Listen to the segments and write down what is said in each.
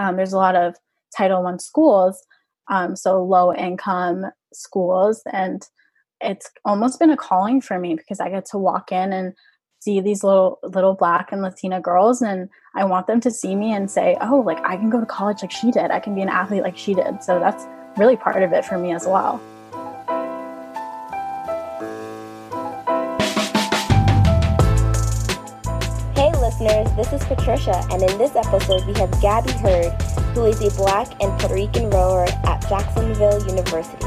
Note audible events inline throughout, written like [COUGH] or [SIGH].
um, there's a lot of Title One schools, um, so low income schools, and it's almost been a calling for me because I get to walk in and see these little little black and latina girls and i want them to see me and say oh like i can go to college like she did. I can be an athlete like she did. So that's really part of it for me as well listeners this is patricia and in this episode we have gabi heard who is a black and puerto rican rower at jacksonville university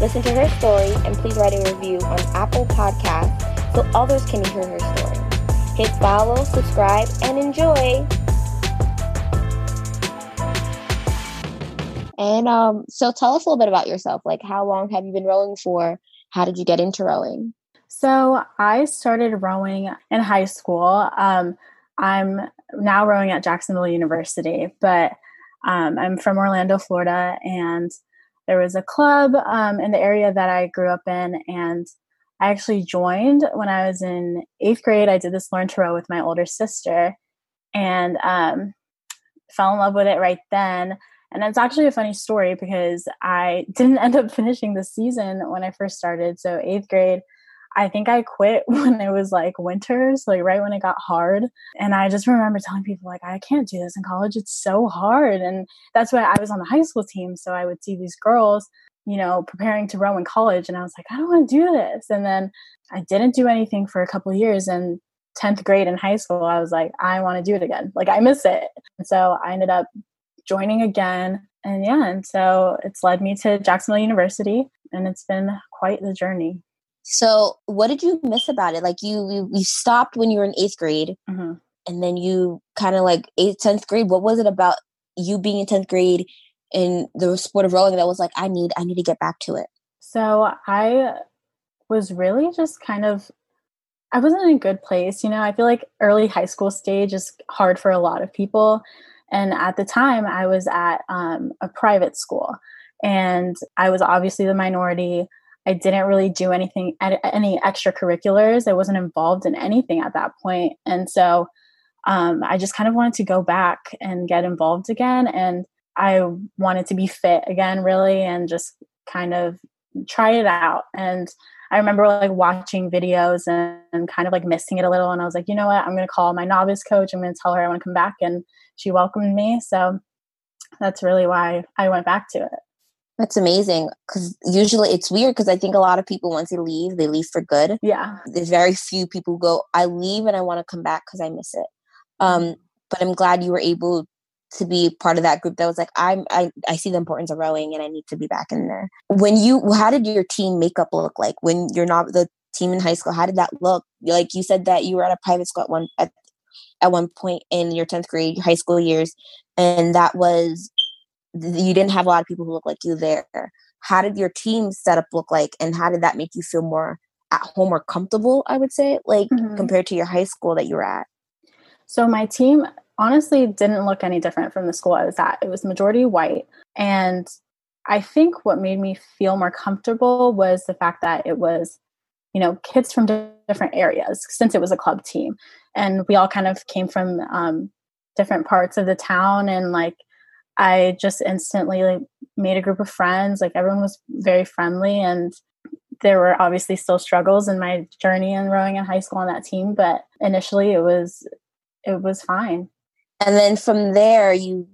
listen to her story and please write a review on apple podcasts so others can hear her story. Hit follow, subscribe, and enjoy. And um, so tell us a little bit about yourself. Like, how long have you been rowing for? How did you get into rowing? So, I started rowing in high school. Um, I'm now rowing at Jacksonville University, but um, I'm from Orlando, Florida, and there was a club um, in the area that I grew up in, and I actually joined when I was in eighth grade. I did this learn to row with my older sister and um, fell in love with it right then. And it's actually a funny story because I [LAUGHS] didn't end up finishing the season when I first started. So, eighth grade, I think I quit [LAUGHS] when it was like winters, like right when it got hard. And I just remember telling people, like, I can't do this in college. It's so hard. And that's why I was on the high school team. So I would see these girls you know, preparing to row in college. And I was like, I don't want to do this. And then I didn't do anything for a couple years. And 10th grade in high school, I was like, I want to do it again. Like, I miss it. And so I ended up joining again. And yeah, and so it's led me to Jacksonville University, and it's been quite the journey. So, what did you miss about it? Like, you you, you stopped when you were in eighth grade, mm-hmm. and then you kind of like eighth, tenth grade. What was it about you being in tenth grade in the sport of rowing that was like, I need, I need to get back to it? So I was really just kind of, I wasn't in a good place. You know, I feel like early high school stage is hard for a lot of people. And at the time, I was at um, a private school and I was obviously the minority. I didn't really do anything, any extracurriculars. I wasn't involved in anything at that point. And so um, I just kind of wanted to go back and get involved again. And I wanted to be fit again, really, and just kind of try it out. And I remember like watching videos and, and, kind of like missing it a little. And I was like, you know what? I'm going to call my novice coach. I'm going to tell her I want to come back. And she welcomed me. So that's really why I went back to it. That's amazing because usually it's weird because I think a lot of people, once they leave, they leave for good. Yeah. There's very few people go, I leave and I want to come back because I miss it. Um, mm-hmm. but I'm glad you were able to be part of that group that was like I'm I, I see the importance of rowing and I need to be back in there. When you how did your team makeup look like when you're not the team in high school? How did that look? Like you said that you were at a private school at one at, at one point in your 10th grade high school years and that was you didn't have a lot of people who look like you there. How did your team setup look like and how did that make you feel more at home or comfortable, I would say, like mm-hmm. compared to your high school that you were at? So my team honestly didn't look any different from the school I was at. It was majority white. And I think what made me feel more comfortable was the fact that it was, you know, kids from different areas since it was a club team. And we all kind of came from um, different parts of the town. And like, I just instantly like, made a group of friends. Like, everyone was very friendly. And there were obviously still struggles in my journey in rowing in high school on that team. But initially, it was, it was fine. And then from there, you,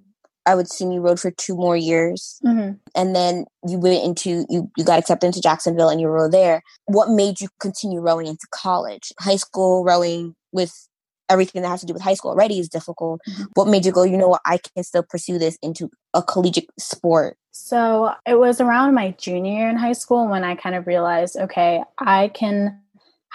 I would assume you rode for two more years. Mm-hmm. And then you went into, you, you got accepted into Jacksonville and you rode there. What made you continue rowing into college? High school rowing with everything that has to do with high school already is difficult. Mm-hmm. What made you go, you know what, I can still pursue this into a collegiate sport? So it was around my junior year in high school when I kind of realized, okay, I can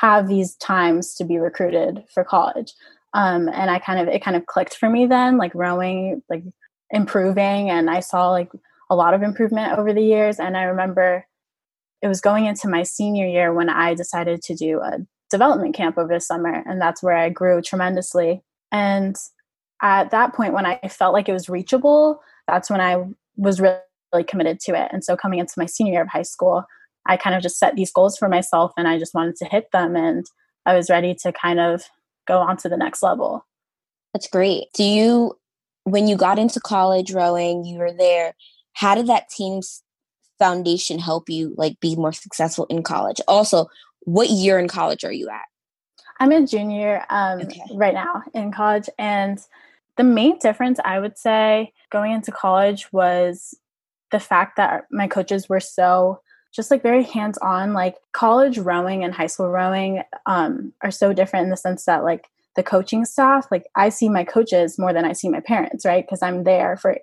have these times to be recruited for college um, and i kind of it kind of clicked for me then like rowing like improving and i saw like a lot of improvement over the years and i remember it was going into my senior year when i decided to do a development camp over the summer and that's where i grew tremendously and at that point when i felt like it was reachable that's when i was really, really committed to it and so coming into my senior year of high school i kind of just set these goals for myself and i just wanted to hit them and i was ready to kind of go on to the next level. That's great. Do you when you got into college rowing, you were there. How did that team's foundation help you like be more successful in college? Also, what year in college are you at? I'm a junior um, okay. right now in college, and the main difference I would say going into college was the fact that my coaches were so just like very hands on. Like college rowing and high school rowing um, are so different in the sense that like the coaching staff, like I see my coaches more than I see my parents, right? Because I'm there for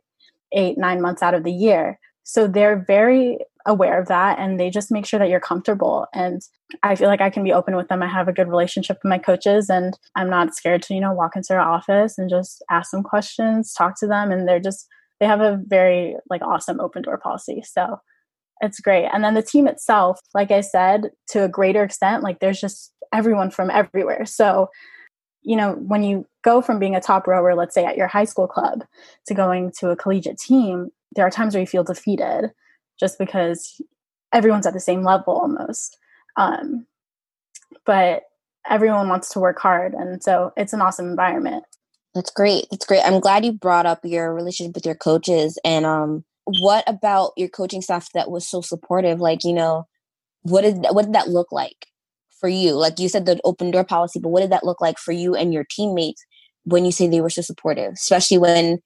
eight, nine months out of the year. So they're very aware of that and they just make sure that you're comfortable. And I feel like I can be open with them. I have a good relationship with my coaches and I'm not scared to, you know, walk into their office and just ask them questions, talk to them. And they're just, they have a very like awesome open door policy. So it's great. And then the team itself, like I said, to a greater extent, like there's just everyone from everywhere. So you know, when you go from being a top rower, let's say at your high school club, to going to a collegiate team, there are times where you feel defeated just because everyone's at the same level almost. Um, but everyone wants to work hard. And so it's an awesome environment. That's great. That's great. I'm glad you brought up your relationship with your coaches. And um, what about your coaching staff that was so supportive? Like, you know, what did what did that look like? For you? Like you said, the open door policy, but what did that look like for you and your teammates when you say they were so supportive? Especially when,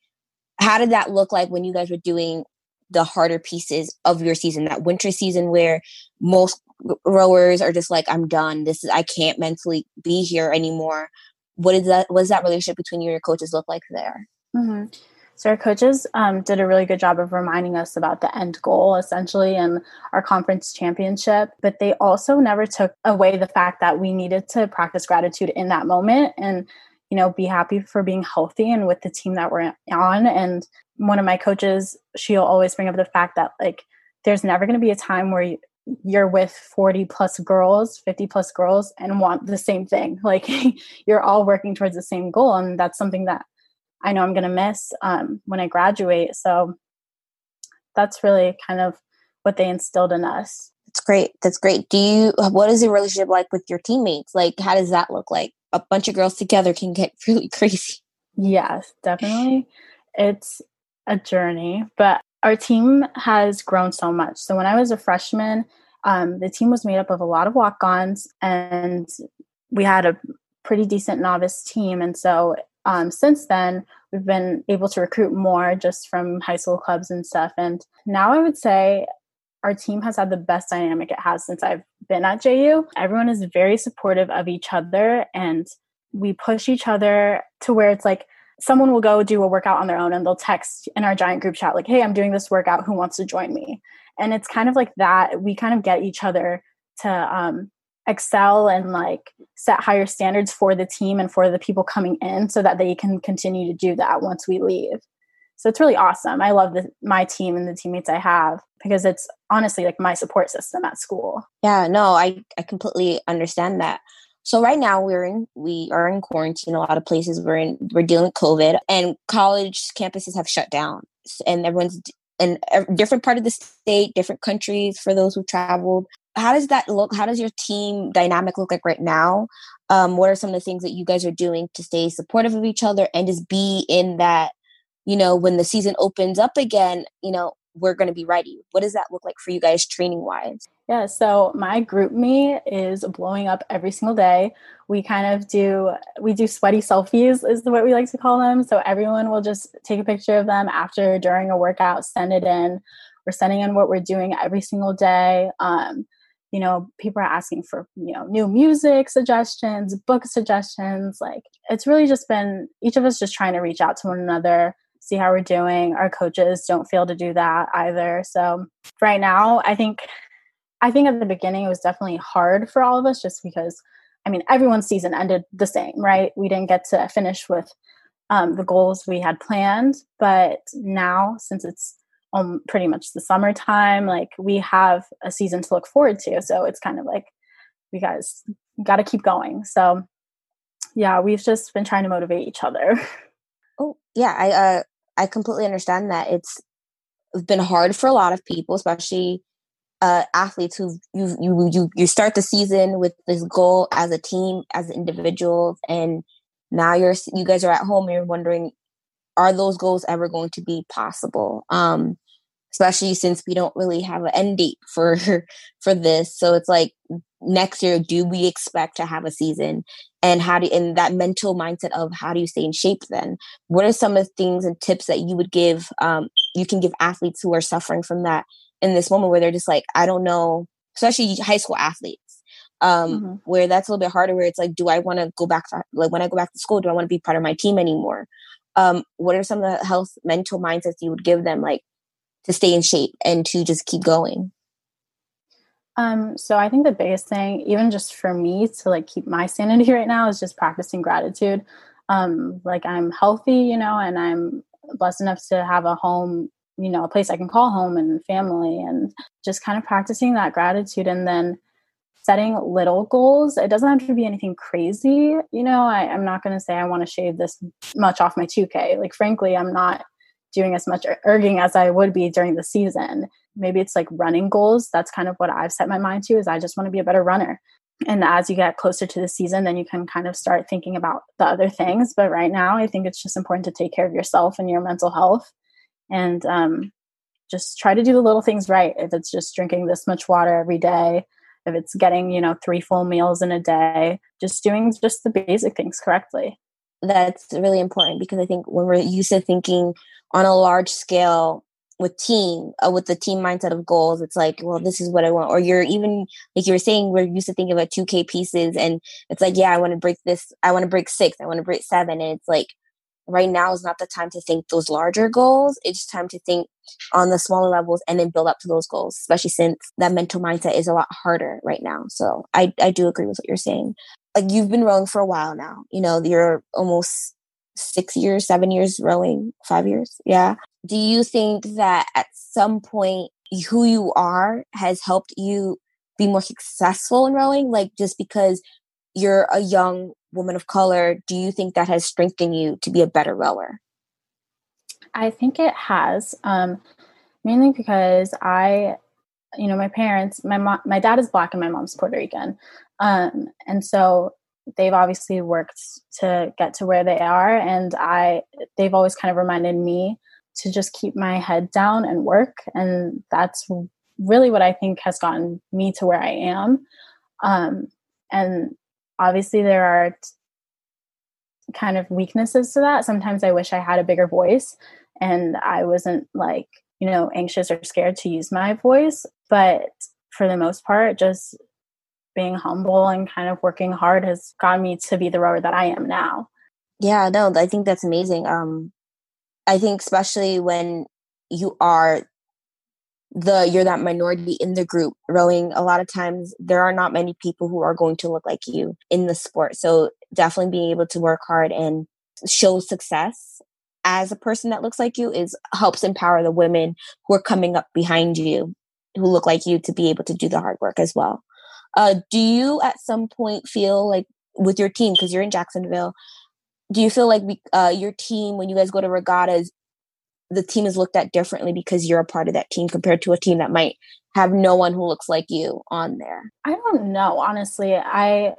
how did that look like when you guys were doing the harder pieces of your season, that winter season where most rowers are just like, I'm done. This is, I can't mentally be here anymore. What is that, what does that relationship between you and your coaches look like there? Mm-hmm. So our coaches um, did a really good job of reminding us about the end goal, essentially, and our conference championship. But they also never took away the fact that we needed to practice gratitude in that moment and, you know, be happy for being healthy and with the team that we're on. And one of my coaches, she'll always bring up the fact that like there's never going to be a time where you, you're with 40 plus girls 50 plus girls and want the same thing [LAUGHS] like you're all working towards the same goal and that's something that I know I'm going to miss um, when I graduate. So that's really kind of what they instilled in us. That's great. That's great. Do you, what is your relationship like with your teammates? Like, how does that look like? A bunch of girls together can get [LAUGHS] really crazy. Yes, definitely. It's a journey, but our team has grown so much. So when I was a freshman, um, the team was made up of a lot of walk ons and we had a pretty decent novice team. And so um, since then, we've been able to recruit more just from high school clubs and stuff. And now I would say our team has had the best dynamic it has since I've been at JU. Everyone is very supportive of each other and we push each other to where it's like someone will go do a workout on their own and they'll text in our giant group chat, like, hey, I'm doing this workout. Who wants to join me? And it's kind of like that. We kind of get each other to um, excel and like set higher standards for the team and for the people coming in so that they can continue to do that once we leave. So it's really awesome. I love the, my team and the teammates i have because it's honestly like my support system at school. Yeah no i i completely understand that. So right now we're in we are in quarantine a lot of places. We're in we're dealing with covid and college campuses have shut down and everyone's in a uh, different part of the state different countries for those who traveled how does that look? How does your team dynamic look like right now? Um, what are some of the things that you guys are doing to stay supportive of each other and just be in that, you know, when the season opens up again, you know, we're going to be ready. What does that look like for you guys training wise? Yeah, so my GroupMe is blowing up every single day. We kind of do we do sweaty selfies is what we like to call them. So everyone will just take a picture of them after during a workout, send it in. We're sending in what we're doing every single day. Um, you know people are asking for you know new music suggestions book suggestions like it's really just been each of us just trying to reach out to one another see how we're doing. Our coaches don't fail to do that either. So right now i think i think at the beginning it was definitely hard for all of us just because i mean everyone's season ended the same right? We didn't get to finish with um, the goals we had planned. But now since it's um, pretty much the summertime. Like we have a season to look forward to. So it's kind of like we guys got to keep going. So yeah, we've just been trying to motivate each other. [LAUGHS] Oh yeah, I uh, I completely understand that. It's been hard for a lot of people, especially uh, athletes who you you you you start the season with this goal as a team, as individuals, and now you're you guys are at home and you're wondering are those goals ever going to be possible? Um, especially since we don't really have an end date for [LAUGHS] for this. So it's like next year, do we expect to have a season? And how do in that mental mindset of how do you stay in shape then? What are some of the things and tips that you would give um, you can give athletes who are suffering from that in this moment where they're just like, I don't know, especially high school athletes. Um, mm-hmm. where that's a little bit harder where it's like, do I want to go back to like when I go back to school, do I want to be part of my team anymore? Um, what are some of the health mental mindsets you would give them like to stay in shape and to just keep going? Um, so I think the biggest thing, even just for me to like keep my sanity [LAUGHS] right now, is just practicing gratitude. Um, like I'm healthy, you know, and I'm blessed enough to have a home you know a place i can call home and family and just kind of practicing that gratitude and then setting little goals it doesn't have to be anything crazy you know I, i'm not going to say i want to shave this much off my 2k like frankly i'm not doing as much erging as i would be during the season. Maybe it's like running goals. That's kind of what i've set my mind to is i just want to be a better runner. And as you get closer to the season then you can kind of start thinking about the other things. But right now i think it's just important to take care of yourself and your mental health and um, just try to do the little things right. If it's just drinking this much water every day if it's getting you know three full meals in a day just doing just the basic things correctly that's really important because i think when we're used to thinking on a large scale with team uh, with the team mindset of goals it's like well this is what i want. Or you're even like you were saying we're used to thinking about 2k pieces and it's like yeah i want to break this i want to break six i want to break seven. And it's like right now is not the time to think those larger goals. It's time to think on the smaller levels and then build up to those goals especially since that mental mindset is a lot harder right now. So i i do agree with what you're saying like you've been rowing for a while now you know you're almost six years seven years rowing five years yeah. Do you think that at some point who you are has helped you be more successful in rowing? Like just because you're a young woman of color do you think that has strengthened you to be a better rower? I think it has um, mainly because i you know my parents my mom my dad is black and my mom's puerto rican. Um, and so they've obviously worked to get to where they are and i they've always kind of reminded me to just keep my head down and work and that's really what i think has gotten me to where i am. Um, and obviously there are t- kind of weaknesses to that. Sometimes i wish i had a bigger voice and i wasn't like you know anxious or scared to use my voice but for the most part just being humble and kind of working hard has gotten me to be the rower that I am now. Yeah, no, I think that's amazing. Um, I think especially when you are the you're that minority in the group rowing a lot of times there are not many people who are going to look like you in the sport so definitely being able to work hard and show success as a person that looks like you is helps empower the women who are coming up behind you who look like you to be able to do the hard work as well uh, do you at some point feel like with your team, because you're in Jacksonville, do you feel like we, uh, your team, when you guys go to regattas, the team is looked at differently because you're a part of that team compared to a team that might have no one who looks like you on there? I don't know, honestly. I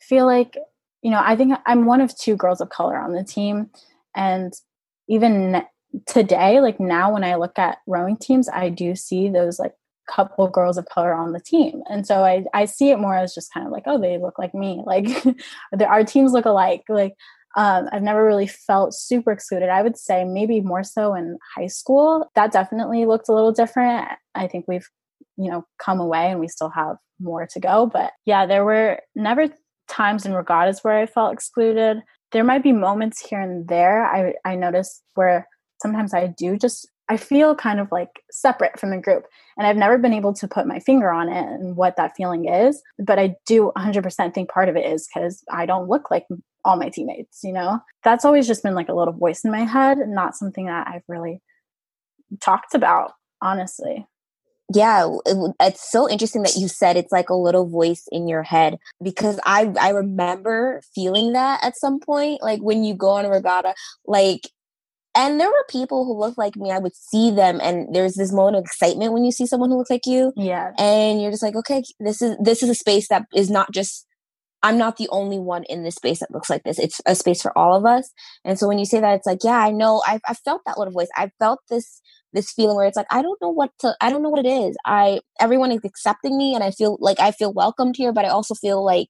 feel like, you know, I think I'm one of two girls of color on the team. And even today, like now, when I look at rowing teams, I do see those like couple girls of color on the team. And so I, I see it more as just kind of like, oh, they look like me. [LAUGHS] Like our teams look alike. Like um, I've never really felt super excluded. I would say maybe more so in high school. That definitely looked a little different. I think we've, you know, come away and we still have more to go. But yeah, there were never times in regattas where I felt excluded. There might be moments here and there I, I noticed where sometimes I do just I feel kind of like separate from the group. And I've never been able to put my finger on it and what that feeling is. But I do 100% think part of it is because I don't look like all my teammates, you know? That's always just been like a little voice in my head, not something that I've really talked about, honestly. Yeah, it, it's so interesting that you said it's like a little voice in your head because I I remember feeling that at some point like when you go on a regatta like and there were people who looked like me. I would see them, and there's this moment of excitement when you see someone who looks like you. Yeah. And you're just like, okay, this is this is a space that is not just I'm not the only one in this space that looks like this. It's a space for all of us. And so when you say that, it's like, yeah, I know. I've, I've felt that little voice. I felt this this feeling where it's like I don't know what to. I don't know what it is. I everyone is accepting me, and I feel like I feel welcomed here. But I also feel like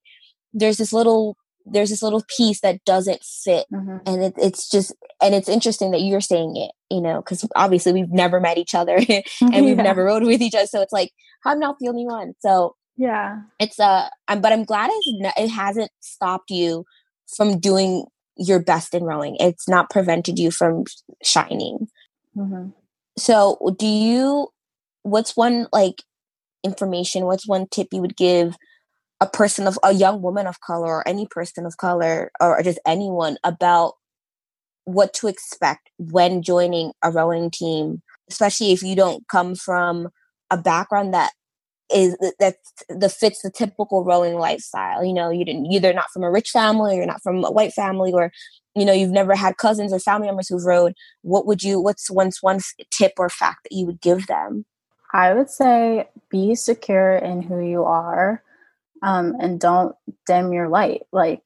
there's this little there's this little piece that doesn't fit mm-hmm. and it, it's just and it's interesting that you're saying it you know because obviously we've never met each other [LAUGHS] and we've [LAUGHS] never rode with each other. So it's like i'm not the only one. So yeah. it's uh I'm, but i'm glad it's, it hasn't stopped you from doing your best in rowing. It's not prevented you from shining. Mm-hmm. so do you what's one like information what's one tip you would give a person of a young woman of color or any person of color or just anyone about what to expect when joining a rowing team especially if you don't come from a background that is that the fits the typical rowing lifestyle. You know you didn't either not from a rich family or you're not from a white family or you know you've never had cousins or family members who've rowed. What would you what's one one tip or fact that you would give them? I would say be secure in who you are um, and don't dim your light. Like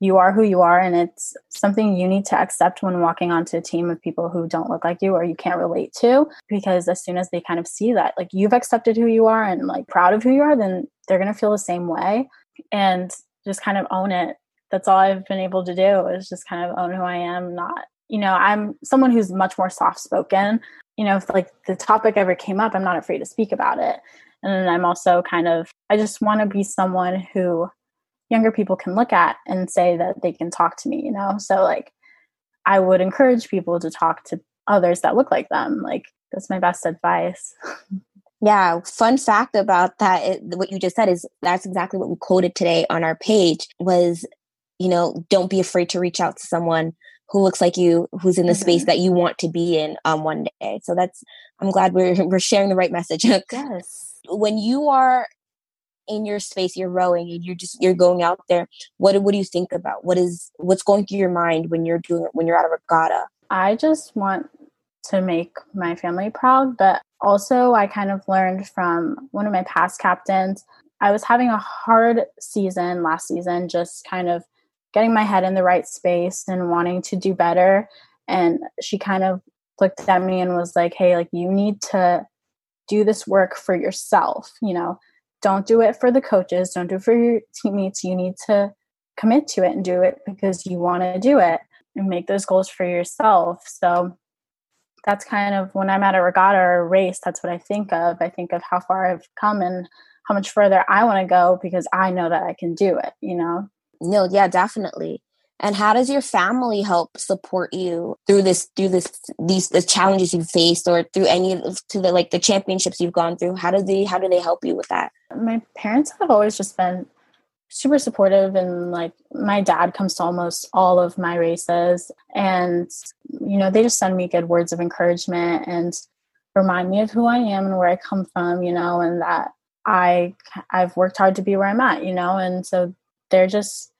you are who you are, and it's something you need to accept when walking onto a team of people who don't look like you or you can't relate to. Because as soon as they kind of see that, like you've accepted who you are and like proud of who you are, then they're going to feel the same way and just kind of own it. That's all I've been able to do is just kind of own who I am, not you know, I'm someone who's much more soft spoken. You know, if like the topic ever came up, I'm not afraid to speak about it. And then I'm also kind of, I just want to be someone who younger people can look at and say that they can talk to me, you know? So, like, I would encourage people to talk to others that look like them. Like, that's my best advice. [LAUGHS] Yeah, fun fact about that it, what you just said is that's exactly what we quoted today on our page was you know, don't be afraid to reach out to someone who looks like you, who's in the mm-hmm. space that you want to be in um, one day. So that's I'm glad we're we're sharing the right message. [LAUGHS] yes when you are in your space you're rowing and you're just you're going out there what what do you think about? What is what's going through your mind when you're doing when you're at a regatta? I just want to make my family proud but also i kind of learned from one of my past captains. I was having a hard season last season just kind of getting my head in the right space and wanting to do better. And she kind of looked at me and was like hey like you need to do this work for yourself you know? Don't do it for the coaches don't do it for your teammates. You need to commit to it and do it because you want to do it and make those goals for yourself. So that's kind of when i'm at a regatta or a race that's what i think of. I think of how far i've come and how much further i want to go because i know that i can do it you know? No yeah definitely and how does your family help support you through this through this these the challenges you've faced or through any of to the like the championships you've gone through? How do they how do they help you with that? My parents have always just been super supportive and like my dad comes to almost all of my races. And you know they just send me good words of encouragement and remind me of who i am and where i come from you know and that i i've worked hard to be where i'm at you know? And so they're just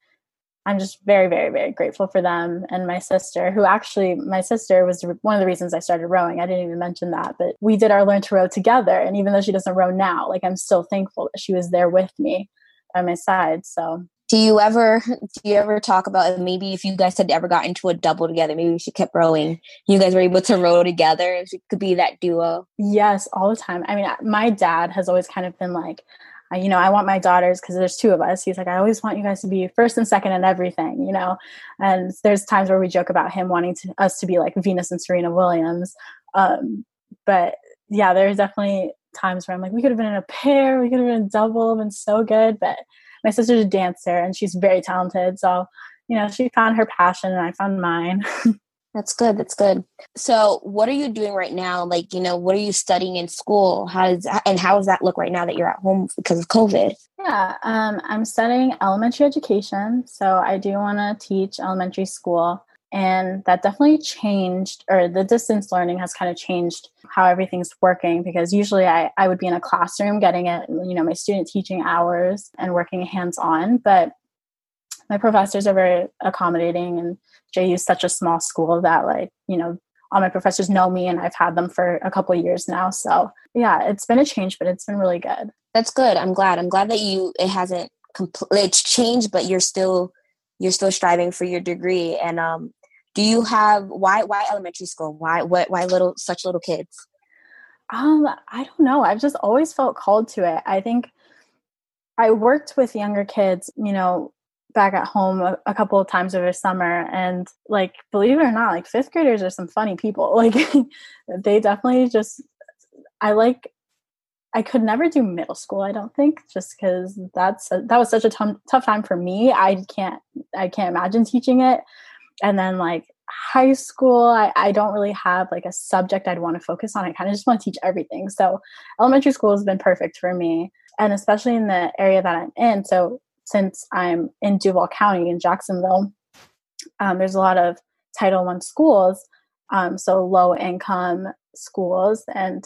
I'm just very, very, very grateful for them and my sister, who actually, my sister was one of the reasons I started rowing. I didn't even mention that, but we did our learn to row together. And even though she doesn't row now, like I'm still thankful that she was there with me by my side. So do you ever do you ever talk about maybe if you guys had ever got into a double together maybe she kept rowing you guys were able to row together it could be that duo yes all the time i mean my dad has always kind of been like I, you know, I want my daughters because there's two of us. He's like, I always want you guys to be first and second in everything, you know. And there's times where we joke about him wanting to, us to be like Venus and Serena Williams. Um, but yeah, there's definitely times where I'm like, we could have been in a pair, we could have been a double, been so good. But my sister's a dancer and she's very talented, so you know, she found her passion and I found mine. [LAUGHS] That's good. That's good. So, what are you doing right now? Like, you know, what are you studying in school? How does and how does that look right now that you're at home because of COVID? Yeah, um, I'm studying elementary education. So, I do want to teach elementary school, and that definitely changed, or the distance learning has kind of changed how everything's working. Because usually, I I would be in a classroom getting it, you know, my student teaching hours and working hands on, but my professors are very accommodating and JU is such a small school that like, you know, all my professors know me and I've had them for a couple years now. So yeah, it's been a change, but it's been really good. That's good. I'm glad. I'm glad that you it hasn't completely it's changed, but you're still you're still striving for your degree. And um, do you have why why elementary school? Why what why little such little kids? Um, I don't know. I've just always felt called to it. I think I worked with younger kids, you know, back at home a, a, couple of times over summer and like believe it or not like fifth graders are some funny people. [LAUGHS] Like they definitely just i like i could never do middle school i don't think just because that's a, that was such a t- tough time for me. I can't i can't imagine teaching it. And then like high school I, I don't really have like a subject i'd want to focus on. I kind of just want to teach everything. So elementary school has been perfect for me and especially in the area that i'm in. So since i'm in duval county in jacksonville um, there's a lot of title one schools um, so low income schools and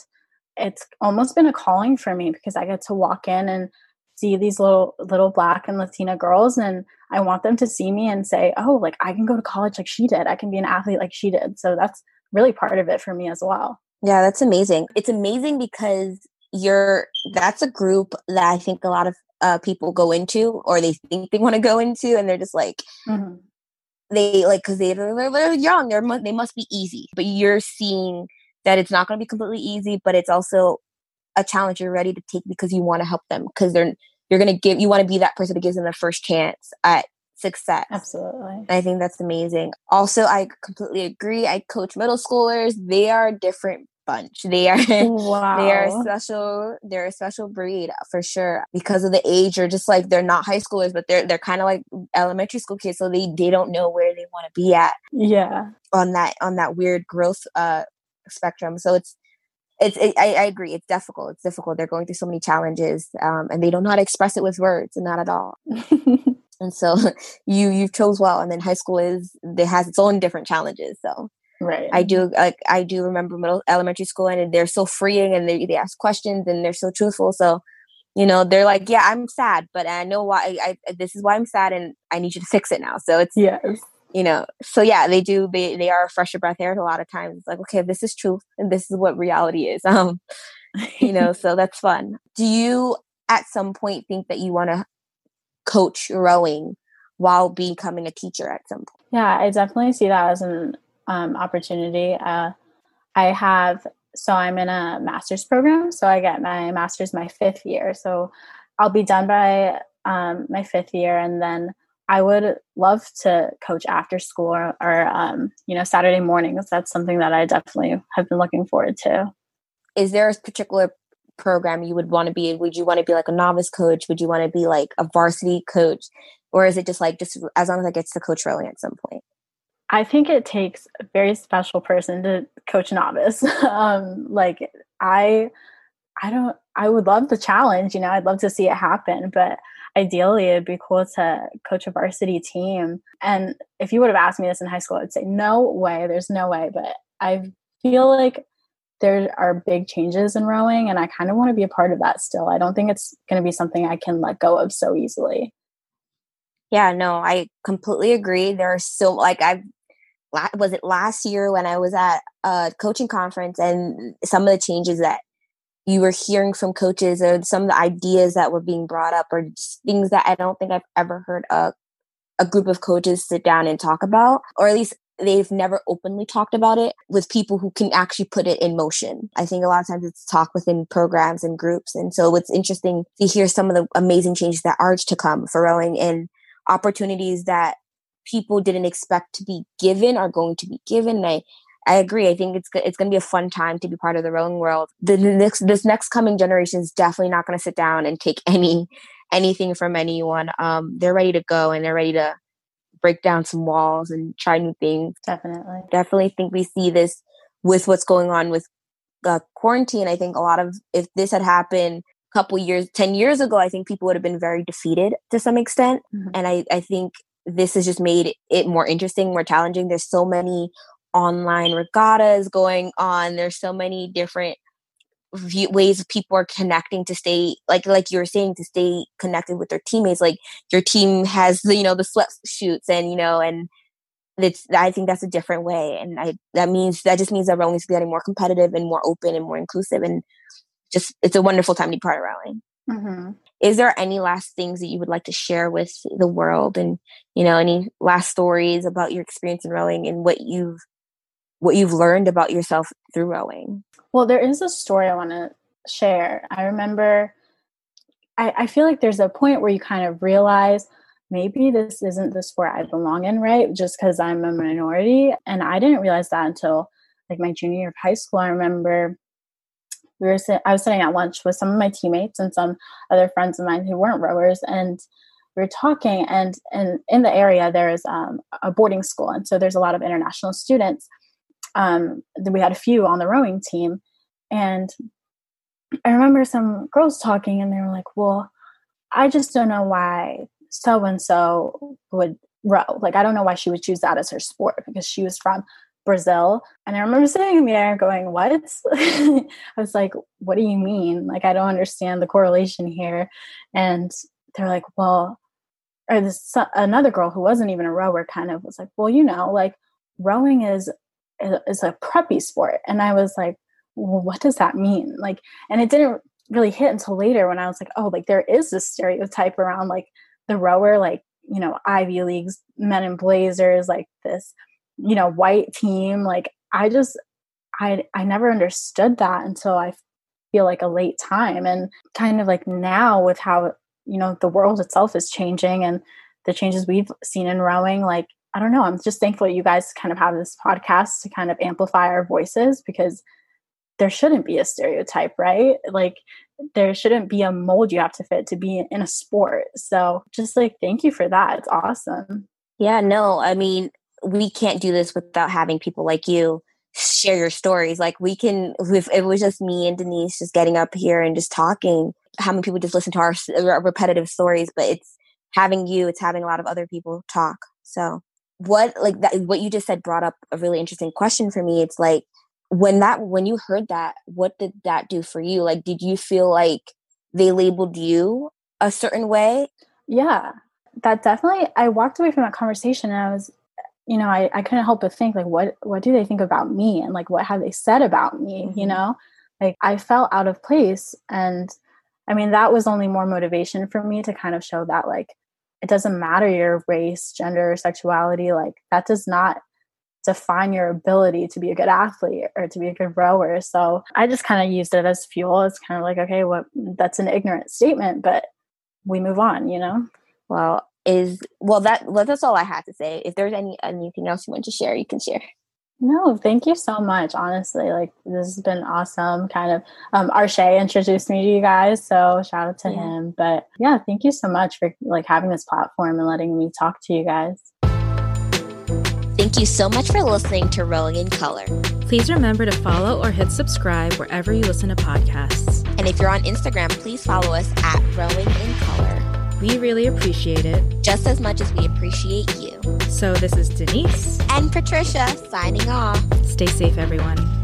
it's almost been a calling for me because i get to walk in and see these little little black and latina girls and i want them to see me and say oh like i can go to college like she did. I can be an athlete like she did. So that's really part of it for me as well. Yeah that's amazing. It's amazing because you're that's a group that i think a lot of uh, people go into or they think they want to go into and they're just like mm-hmm. they like because they, they're, they're young they're, they must be easy. But you're seeing that it's not going to be completely easy but it's also a challenge you're ready to take because you want to help them because they're you're going to give you want to be that person that gives them the first chance at success. Absolutely. I think that's amazing. Also i completely agree. I coach middle schoolers. They are a different bunch. They are wow. [LAUGHS] they are special they're a special breed for sure because of the age or just like they're not high schoolers but they're they're kind of like elementary school kids so they they don't know where they want to be at yeah. on that on that weird growth uh spectrum so it's it's it, I, I, agree it's difficult it's difficult they're going through so many challenges um, and they don't know how to express it with words and not at all. [LAUGHS] And so [LAUGHS] you you chose well and then high school is it has its own different challenges so right. I do like i do remember middle elementary school and they're so freeing and they, they ask questions and they're so truthful. So you know they're like yeah i'm sad but i know why I, I this is why i'm sad and i need you to fix it now. So it's yes. you know so yeah they do they they are a fresher breath air a lot of times. It's like okay this is truth and this is what reality is. [LAUGHS] Um you know [LAUGHS] so that's fun. Do you at some point think that you want to coach rowing while becoming a teacher at some point? Yeah i definitely see that as an um, opportunity uh, i have so i'm in a master's program so i get my master's my fifth year so i'll be done by um, my fifth year and then I would love to coach after school or, or um, you know, Saturday mornings. That's something that I definitely have been looking forward to. Is there a particular program you would want to be? Would you want to be like a novice coach? Would you want to be like a varsity coach? Or is it just like just as long as I get to coach rowing at some point? I think it takes a very special person to coach a novice. [LAUGHS] um, like I, I don't. I would love the challenge. You know, I'd love to see it happen, but ideally it'd be cool to coach a varsity team. And if you would have asked me this in high school, I'd say, no way, there's no way. But I feel like there are big changes in rowing, and I kind of want to be a part of that still. I don't think it's going to be something I can let go of so easily. Yeah, no, I completely agree. There are so, like, I've, was it last year when I was at a coaching conference and some of the changes that you were hearing from coaches or some of the ideas that were being brought up or things that I don't think I've ever heard a, a group of coaches sit down and talk about, or at least they've never openly talked about it with people who can actually put it in motion. I think a lot of times it's talk within programs and groups. And so it's interesting to hear some of the amazing changes that are to come for rowing and opportunities that people didn't expect to be given are going to be given. And I, I agree. I think it's it's going to be a fun time to be part of the rowing world. The next this next coming generation is definitely not going to sit down and take [LAUGHS] any anything from anyone. Um, they're ready to go and they're ready to break down some walls and try new things. Definitely, definitely think we see this with what's going on with uh, quarantine. I think a lot of if this had happened a couple years, ten years ago, I think people would have been very defeated to some extent. Mm-hmm. And I I think this has just made it more interesting, more challenging. There's so many online regattas going on. There's so many different view, ways people are connecting to stay like like you were saying to stay connected with their teammates. Like your team has the you know the sweat shoots and you know and it's I think that's a different way, and I that means that just means that rowing is getting more competitive and more open and more inclusive, and just it's a wonderful time to be part of rowing. Mm-hmm. Is there any last things that you would like to share with the world, and you know, any last stories about your experience in rowing and what you've what you've learned about yourself through rowing? Well, there is a story I want to share. I remember. I, I feel like there's a point where you kind of realize maybe this isn't the sport I belong in, right? Just because I'm a minority. And I didn't realize that until like my junior year of high school. I remember we were sit- I was sitting at lunch with some of my teammates and some other friends of mine who weren't rowers, and we were talking. And and in the area there is um, a boarding school, and so there's a lot of international students. Um, we had a few on the rowing team, and I remember some girls talking, and they were like, "Well, I just don't know why so and so would row. Like, I don't know why she would choose that as her sport because she was from Brazil. And I remember sitting there going, What? [LAUGHS] I was like, What do you mean? Like, I don't understand the correlation here. And they're like, Well, or this another girl who wasn't even a rower kind of was like, Well, you know, like rowing is is a preppy sport. And I was like, well, what does that mean? Like, and it didn't really hit until later when I was like, oh, like there is this stereotype around like the rower, like, you know, Ivy Leagues, men in blazers, like this you know white team like i just i i never understood that until i feel like a late time and kind of like now with how you know the world itself is changing and the changes we've seen in rowing like i don't know i'm just thankful you guys kind of have this podcast to kind of amplify our voices because there shouldn't be a stereotype right? Like there shouldn't be a mold you have to fit to be in a sport. So just like thank you for that. It's awesome. Yeah no i mean we can't do this without having people like you share your stories. Like we can, if it was just me and Denise just getting up here and just talking, how many people just listen to our, our repetitive stories? But it's having you, it's having a lot of other people talk. So what like that what you just said brought up a really interesting question for me. It's like when that when you heard that, what did that do for you? Like did you feel like they labeled you a certain way? Yeah. That definitely I walked away from that conversation and I was you know, I, I couldn't help but think like, what, what do they think about me? And like, what have they said about me? Mm-hmm. You know, like I felt out of place. And I mean, that was only more motivation for me to kind of show that like, it doesn't matter your race, gender, sexuality, like that does not define your ability to be a good athlete or to be a good rower. So I just kind of used it as fuel. It's kind of like, okay, what well, that's an ignorant statement, but we move on, you know? Well, is well that well that's all I had to say. If there's any anything else you want to share, you can share. No, thank you so much. Honestly, like this has been awesome. Kind of, um, Arshay introduced me to you guys, so shout out to yeah. him. But yeah, thank you so much for like having this platform and letting me talk to you guys. Thank you so much for listening to Rowing in Color. Please remember to follow or hit subscribe wherever you listen to podcasts. And if you're on Instagram, please follow us at Rowing in Color. We really appreciate it. Just as much as we appreciate you. So, this is Denise and Patricia signing off. Stay safe, everyone.